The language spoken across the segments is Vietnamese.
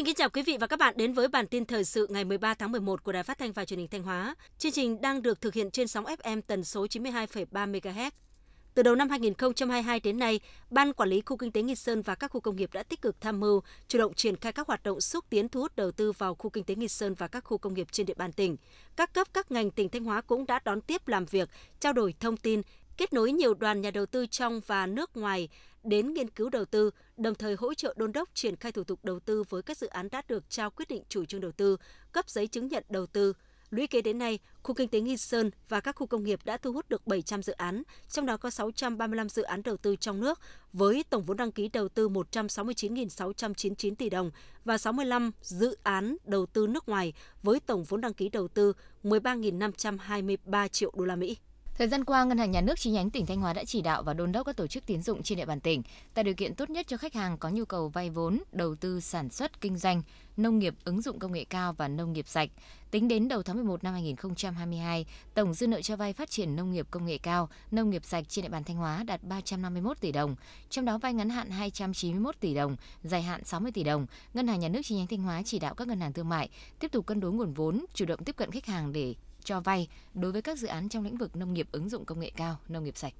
Xin kính chào quý vị và các bạn đến với bản tin thời sự ngày 13 tháng 11 của Đài Phát thanh và Truyền hình Thanh Hóa. Chương trình đang được thực hiện trên sóng FM tần số 92,3 MHz. Từ đầu năm 2022 đến nay, Ban Quản lý Khu Kinh tế Nghi Sơn và các khu công nghiệp đã tích cực tham mưu, chủ động triển khai các hoạt động xúc tiến thu hút đầu tư vào khu kinh tế Nghi Sơn và các khu công nghiệp trên địa bàn tỉnh. Các cấp các ngành tỉnh Thanh Hóa cũng đã đón tiếp làm việc, trao đổi thông tin, kết nối nhiều đoàn nhà đầu tư trong và nước ngoài đến nghiên cứu đầu tư, đồng thời hỗ trợ đôn đốc triển khai thủ tục đầu tư với các dự án đã được trao quyết định chủ trương đầu tư, cấp giấy chứng nhận đầu tư. Lũy kế đến nay, khu kinh tế Nghi Sơn và các khu công nghiệp đã thu hút được 700 dự án, trong đó có 635 dự án đầu tư trong nước với tổng vốn đăng ký đầu tư 169.699 tỷ đồng và 65 dự án đầu tư nước ngoài với tổng vốn đăng ký đầu tư 13.523 triệu đô la Mỹ. Thời gian qua, Ngân hàng Nhà nước chi nhánh tỉnh Thanh Hóa đã chỉ đạo và đôn đốc các tổ chức tín dụng trên địa bàn tỉnh tạo điều kiện tốt nhất cho khách hàng có nhu cầu vay vốn, đầu tư sản xuất kinh doanh, nông nghiệp ứng dụng công nghệ cao và nông nghiệp sạch. Tính đến đầu tháng 11 năm 2022, tổng dư nợ cho vay phát triển nông nghiệp công nghệ cao, nông nghiệp sạch trên địa bàn Thanh Hóa đạt 351 tỷ đồng, trong đó vay ngắn hạn 291 tỷ đồng, dài hạn 60 tỷ đồng. Ngân hàng Nhà nước chi nhánh Thanh Hóa chỉ đạo các ngân hàng thương mại tiếp tục cân đối nguồn vốn, chủ động tiếp cận khách hàng để cho vay đối với các dự án trong lĩnh vực nông nghiệp ứng dụng công nghệ cao, nông nghiệp sạch.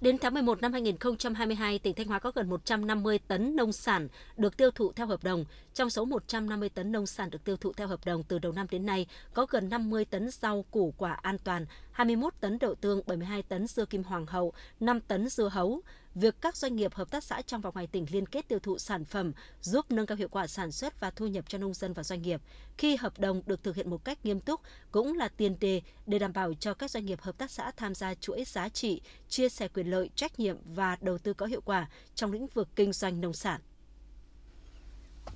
Đến tháng 11 năm 2022, tỉnh Thanh Hóa có gần 150 tấn nông sản được tiêu thụ theo hợp đồng. Trong số 150 tấn nông sản được tiêu thụ theo hợp đồng từ đầu năm đến nay, có gần 50 tấn rau củ quả an toàn, 21 tấn đậu tương, 72 tấn dưa kim hoàng hậu, 5 tấn dưa hấu, việc các doanh nghiệp hợp tác xã trong và ngoài tỉnh liên kết tiêu thụ sản phẩm giúp nâng cao hiệu quả sản xuất và thu nhập cho nông dân và doanh nghiệp. Khi hợp đồng được thực hiện một cách nghiêm túc cũng là tiền đề để đảm bảo cho các doanh nghiệp hợp tác xã tham gia chuỗi giá trị, chia sẻ quyền lợi, trách nhiệm và đầu tư có hiệu quả trong lĩnh vực kinh doanh nông sản.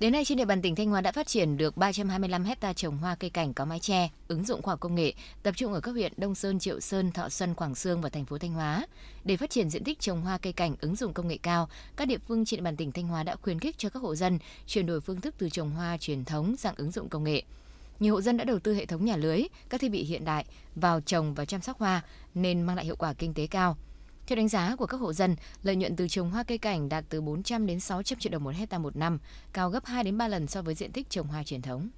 Đến nay trên địa bàn tỉnh Thanh Hóa đã phát triển được 325 hecta trồng hoa cây cảnh có mái che, ứng dụng khoa học công nghệ, tập trung ở các huyện Đông Sơn, Triệu Sơn, Thọ Xuân, Quảng Sương và thành phố Thanh Hóa. Để phát triển diện tích trồng hoa cây cảnh ứng dụng công nghệ cao, các địa phương trên địa bàn tỉnh Thanh Hóa đã khuyến khích cho các hộ dân chuyển đổi phương thức từ trồng hoa truyền thống sang ứng dụng công nghệ. Nhiều hộ dân đã đầu tư hệ thống nhà lưới, các thiết bị hiện đại vào trồng và chăm sóc hoa nên mang lại hiệu quả kinh tế cao. Theo đánh giá của các hộ dân, lợi nhuận từ trồng hoa cây cảnh đạt từ 400 đến 600 triệu đồng một hecta một năm, cao gấp 2 đến 3 lần so với diện tích trồng hoa truyền thống.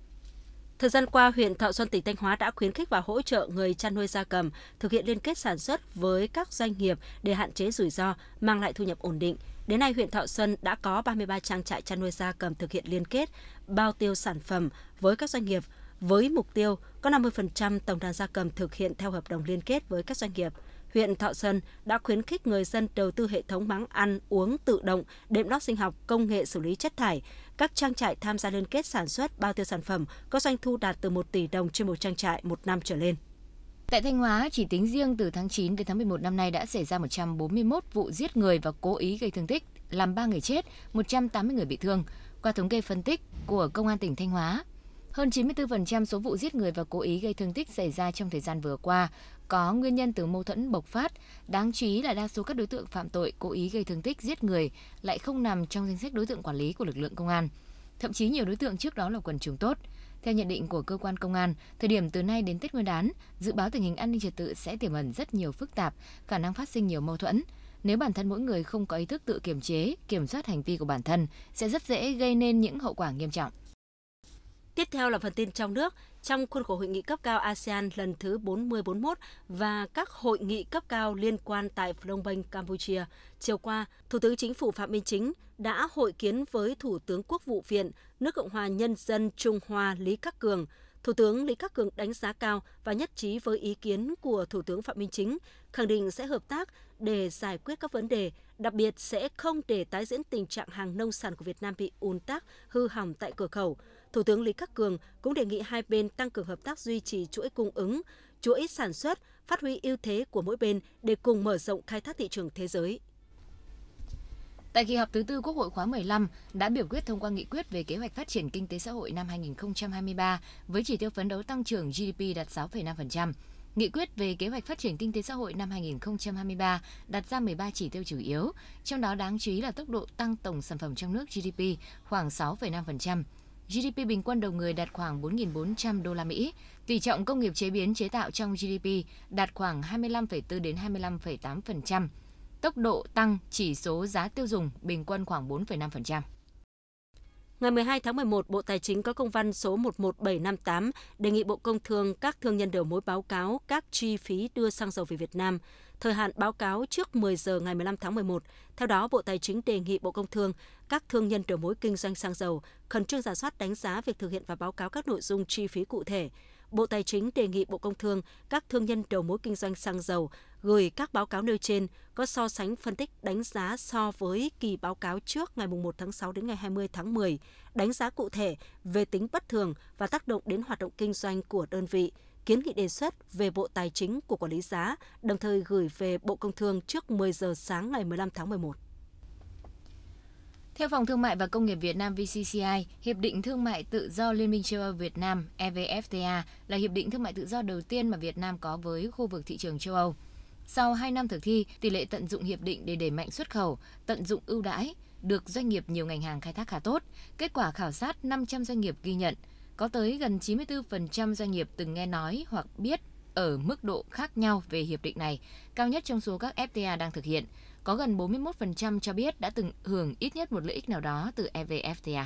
Thời gian qua, huyện Thọ Xuân tỉnh Thanh Hóa đã khuyến khích và hỗ trợ người chăn nuôi gia cầm thực hiện liên kết sản xuất với các doanh nghiệp để hạn chế rủi ro, mang lại thu nhập ổn định. Đến nay, huyện Thọ Xuân đã có 33 trang trại chăn nuôi gia cầm thực hiện liên kết, bao tiêu sản phẩm với các doanh nghiệp, với mục tiêu có 50% tổng đàn gia cầm thực hiện theo hợp đồng liên kết với các doanh nghiệp huyện Thọ Xuân đã khuyến khích người dân đầu tư hệ thống máng ăn uống tự động, đệm lót sinh học, công nghệ xử lý chất thải. Các trang trại tham gia liên kết sản xuất bao tiêu sản phẩm có doanh thu đạt từ 1 tỷ đồng trên một trang trại một năm trở lên. Tại Thanh Hóa, chỉ tính riêng từ tháng 9 đến tháng 11 năm nay đã xảy ra 141 vụ giết người và cố ý gây thương tích, làm 3 người chết, 180 người bị thương. Qua thống kê phân tích của Công an tỉnh Thanh Hóa, hơn 94% số vụ giết người và cố ý gây thương tích xảy ra trong thời gian vừa qua có nguyên nhân từ mâu thuẫn bộc phát. Đáng chú ý là đa số các đối tượng phạm tội cố ý gây thương tích, giết người lại không nằm trong danh sách đối tượng quản lý của lực lượng công an. Thậm chí nhiều đối tượng trước đó là quần chúng tốt. Theo nhận định của cơ quan công an, thời điểm từ nay đến Tết Nguyên đán, dự báo tình hình an ninh trật tự sẽ tiềm ẩn rất nhiều phức tạp, khả năng phát sinh nhiều mâu thuẫn. Nếu bản thân mỗi người không có ý thức tự kiểm chế, kiểm soát hành vi của bản thân, sẽ rất dễ gây nên những hậu quả nghiêm trọng. Tiếp theo là phần tin trong nước. Trong khuôn khổ hội nghị cấp cao ASEAN lần thứ 40-41 và các hội nghị cấp cao liên quan tại Phnom Penh, Campuchia, chiều qua, Thủ tướng Chính phủ Phạm Minh Chính đã hội kiến với Thủ tướng Quốc vụ viện nước Cộng hòa Nhân dân Trung Hoa Lý Khắc Cường. Thủ tướng Lý Khắc Cường đánh giá cao và nhất trí với ý kiến của Thủ tướng Phạm Minh Chính, khẳng định sẽ hợp tác để giải quyết các vấn đề, đặc biệt sẽ không để tái diễn tình trạng hàng nông sản của Việt Nam bị ùn tắc, hư hỏng tại cửa khẩu. Thủ tướng Lý Khắc Cường cũng đề nghị hai bên tăng cường hợp tác duy trì chuỗi cung ứng, chuỗi sản xuất, phát huy ưu thế của mỗi bên để cùng mở rộng khai thác thị trường thế giới. Tại kỳ họp thứ tư Quốc hội khóa 15 đã biểu quyết thông qua nghị quyết về kế hoạch phát triển kinh tế xã hội năm 2023 với chỉ tiêu phấn đấu tăng trưởng GDP đạt 6,5%. Nghị quyết về kế hoạch phát triển kinh tế xã hội năm 2023 đặt ra 13 chỉ tiêu chủ yếu, trong đó đáng chú ý là tốc độ tăng tổng sản phẩm trong nước GDP khoảng 6,5%, GDP bình quân đầu người đạt khoảng 4.400 đô la Mỹ. Tỷ trọng công nghiệp chế biến chế tạo trong GDP đạt khoảng 25,4 đến 25,8%. Tốc độ tăng chỉ số giá tiêu dùng bình quân khoảng 4,5%. Ngày 12 tháng 11, Bộ Tài chính có công văn số 11758 đề nghị Bộ Công Thương các thương nhân đầu mối báo cáo các chi phí đưa xăng dầu về Việt Nam. Thời hạn báo cáo trước 10 giờ ngày 15 tháng 11. Theo đó, Bộ Tài chính đề nghị Bộ Công Thương các thương nhân đầu mối kinh doanh xăng dầu khẩn trương giả soát đánh giá việc thực hiện và báo cáo các nội dung chi phí cụ thể. Bộ Tài chính đề nghị Bộ Công Thương các thương nhân đầu mối kinh doanh xăng dầu gửi các báo cáo nêu trên có so sánh phân tích đánh giá so với kỳ báo cáo trước ngày 1 tháng 6 đến ngày 20 tháng 10, đánh giá cụ thể về tính bất thường và tác động đến hoạt động kinh doanh của đơn vị, kiến nghị đề xuất về Bộ Tài chính của quản lý giá, đồng thời gửi về Bộ Công Thương trước 10 giờ sáng ngày 15 tháng 11. Theo Phòng Thương mại và Công nghiệp Việt Nam VCCI, Hiệp định Thương mại Tự do Liên minh châu Âu Việt Nam EVFTA là hiệp định thương mại tự do đầu tiên mà Việt Nam có với khu vực thị trường châu Âu. Sau 2 năm thực thi, tỷ lệ tận dụng hiệp định để đẩy mạnh xuất khẩu, tận dụng ưu đãi được doanh nghiệp nhiều ngành hàng khai thác khá tốt. Kết quả khảo sát 500 doanh nghiệp ghi nhận, có tới gần 94% doanh nghiệp từng nghe nói hoặc biết ở mức độ khác nhau về hiệp định này, cao nhất trong số các FTA đang thực hiện. Có gần 41% cho biết đã từng hưởng ít nhất một lợi ích nào đó từ EVFTA.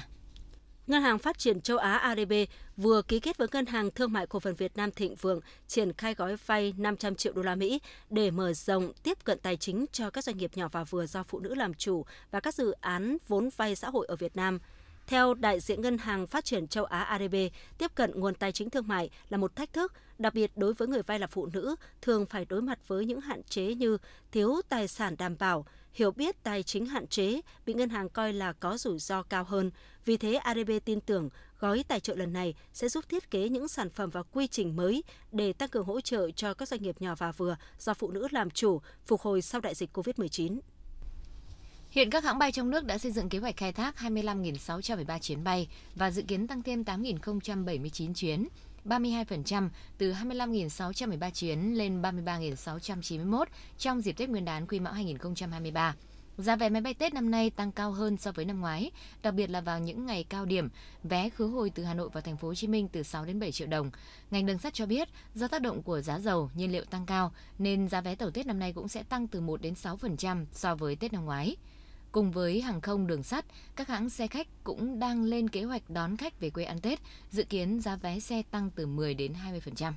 Ngân hàng Phát triển châu Á ADB vừa ký kết với Ngân hàng Thương mại Cổ phần Việt Nam Thịnh Vượng triển khai gói vay 500 triệu đô la Mỹ để mở rộng tiếp cận tài chính cho các doanh nghiệp nhỏ và vừa do phụ nữ làm chủ và các dự án vốn vay xã hội ở Việt Nam. Theo đại diện Ngân hàng Phát triển châu Á ADB, tiếp cận nguồn tài chính thương mại là một thách thức, đặc biệt đối với người vay là phụ nữ, thường phải đối mặt với những hạn chế như thiếu tài sản đảm bảo, hiểu biết tài chính hạn chế, bị ngân hàng coi là có rủi ro cao hơn. Vì thế, ADB tin tưởng gói tài trợ lần này sẽ giúp thiết kế những sản phẩm và quy trình mới để tăng cường hỗ trợ cho các doanh nghiệp nhỏ và vừa do phụ nữ làm chủ phục hồi sau đại dịch COVID-19. Hiện các hãng bay trong nước đã xây dựng kế hoạch khai thác 25.613 chuyến bay và dự kiến tăng thêm 8.079 chuyến, 32% từ 25.613 chuyến lên 33.691 trong dịp Tết Nguyên đán Quý Mão 2023. Giá vé máy bay Tết năm nay tăng cao hơn so với năm ngoái, đặc biệt là vào những ngày cao điểm, vé khứ hồi từ Hà Nội vào thành phố Hồ Chí Minh từ 6 đến 7 triệu đồng. Ngành đường sắt cho biết, do tác động của giá dầu, nhiên liệu tăng cao nên giá vé tàu Tết năm nay cũng sẽ tăng từ 1 đến 6% so với Tết năm ngoái. Cùng với hàng không đường sắt, các hãng xe khách cũng đang lên kế hoạch đón khách về quê ăn Tết, dự kiến giá vé xe tăng từ 10 đến 20%.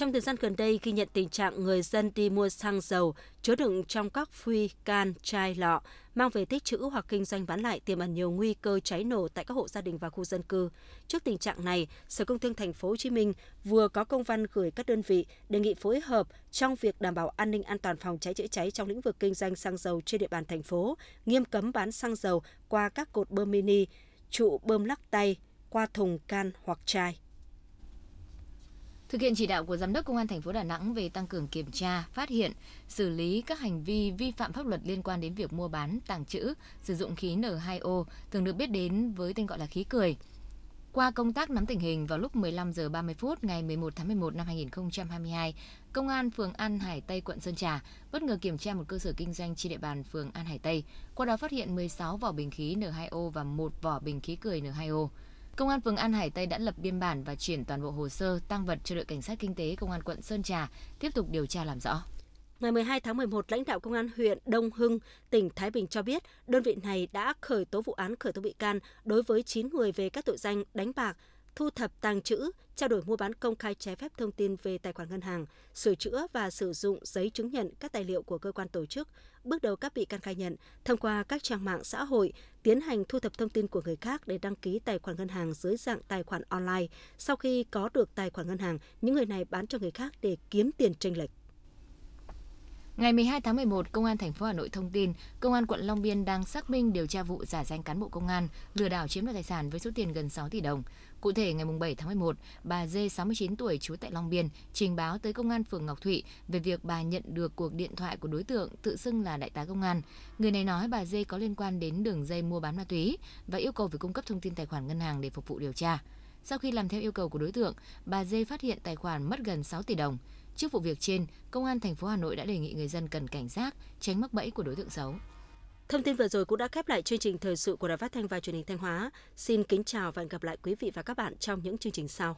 Trong thời gian gần đây, ghi nhận tình trạng người dân đi mua xăng dầu chứa đựng trong các phuy, can, chai, lọ, mang về tích trữ hoặc kinh doanh bán lại tiềm ẩn nhiều nguy cơ cháy nổ tại các hộ gia đình và khu dân cư. Trước tình trạng này, Sở Công Thương Thành phố Hồ Chí Minh vừa có công văn gửi các đơn vị đề nghị phối hợp trong việc đảm bảo an ninh an toàn phòng cháy chữa cháy trong lĩnh vực kinh doanh xăng dầu trên địa bàn thành phố, nghiêm cấm bán xăng dầu qua các cột bơm mini, trụ bơm lắc tay, qua thùng can hoặc chai. Thực hiện chỉ đạo của Giám đốc Công an thành phố Đà Nẵng về tăng cường kiểm tra, phát hiện, xử lý các hành vi vi phạm pháp luật liên quan đến việc mua bán, tàng trữ, sử dụng khí N2O, thường được biết đến với tên gọi là khí cười. Qua công tác nắm tình hình vào lúc 15 giờ 30 phút ngày 11 tháng 11 năm 2022, Công an phường An Hải Tây quận Sơn Trà bất ngờ kiểm tra một cơ sở kinh doanh trên địa bàn phường An Hải Tây, qua đó phát hiện 16 vỏ bình khí N2O và một vỏ bình khí cười N2O. Công an phường An Hải Tây đã lập biên bản và chuyển toàn bộ hồ sơ tăng vật cho đội cảnh sát kinh tế công an quận Sơn Trà tiếp tục điều tra làm rõ. Ngày 12 tháng 11, lãnh đạo Công an huyện Đông Hưng, tỉnh Thái Bình cho biết, đơn vị này đã khởi tố vụ án khởi tố bị can đối với 9 người về các tội danh đánh bạc, thu thập tàng trữ, trao đổi mua bán công khai trái phép thông tin về tài khoản ngân hàng, sửa chữa và sử dụng giấy chứng nhận các tài liệu của cơ quan tổ chức. Bước đầu các bị can khai nhận, thông qua các trang mạng xã hội, tiến hành thu thập thông tin của người khác để đăng ký tài khoản ngân hàng dưới dạng tài khoản online. Sau khi có được tài khoản ngân hàng, những người này bán cho người khác để kiếm tiền tranh lệch. Ngày 12 tháng 11, Công an thành phố Hà Nội thông tin, Công an quận Long Biên đang xác minh điều tra vụ giả danh cán bộ công an lừa đảo chiếm đoạt tài sản với số tiền gần 6 tỷ đồng. Cụ thể, ngày 7 tháng 11, bà Dê 69 tuổi trú tại Long Biên trình báo tới Công an phường Ngọc Thụy về việc bà nhận được cuộc điện thoại của đối tượng tự xưng là đại tá công an. Người này nói bà Dê có liên quan đến đường dây mua bán ma túy và yêu cầu phải cung cấp thông tin tài khoản ngân hàng để phục vụ điều tra. Sau khi làm theo yêu cầu của đối tượng, bà Dê phát hiện tài khoản mất gần 6 tỷ đồng. Trước vụ việc trên, Công an thành phố Hà Nội đã đề nghị người dân cần cảnh giác, tránh mắc bẫy của đối tượng xấu. Thông tin vừa rồi cũng đã khép lại chương trình thời sự của Đài Phát thanh và Truyền hình Thanh Hóa. Xin kính chào và hẹn gặp lại quý vị và các bạn trong những chương trình sau.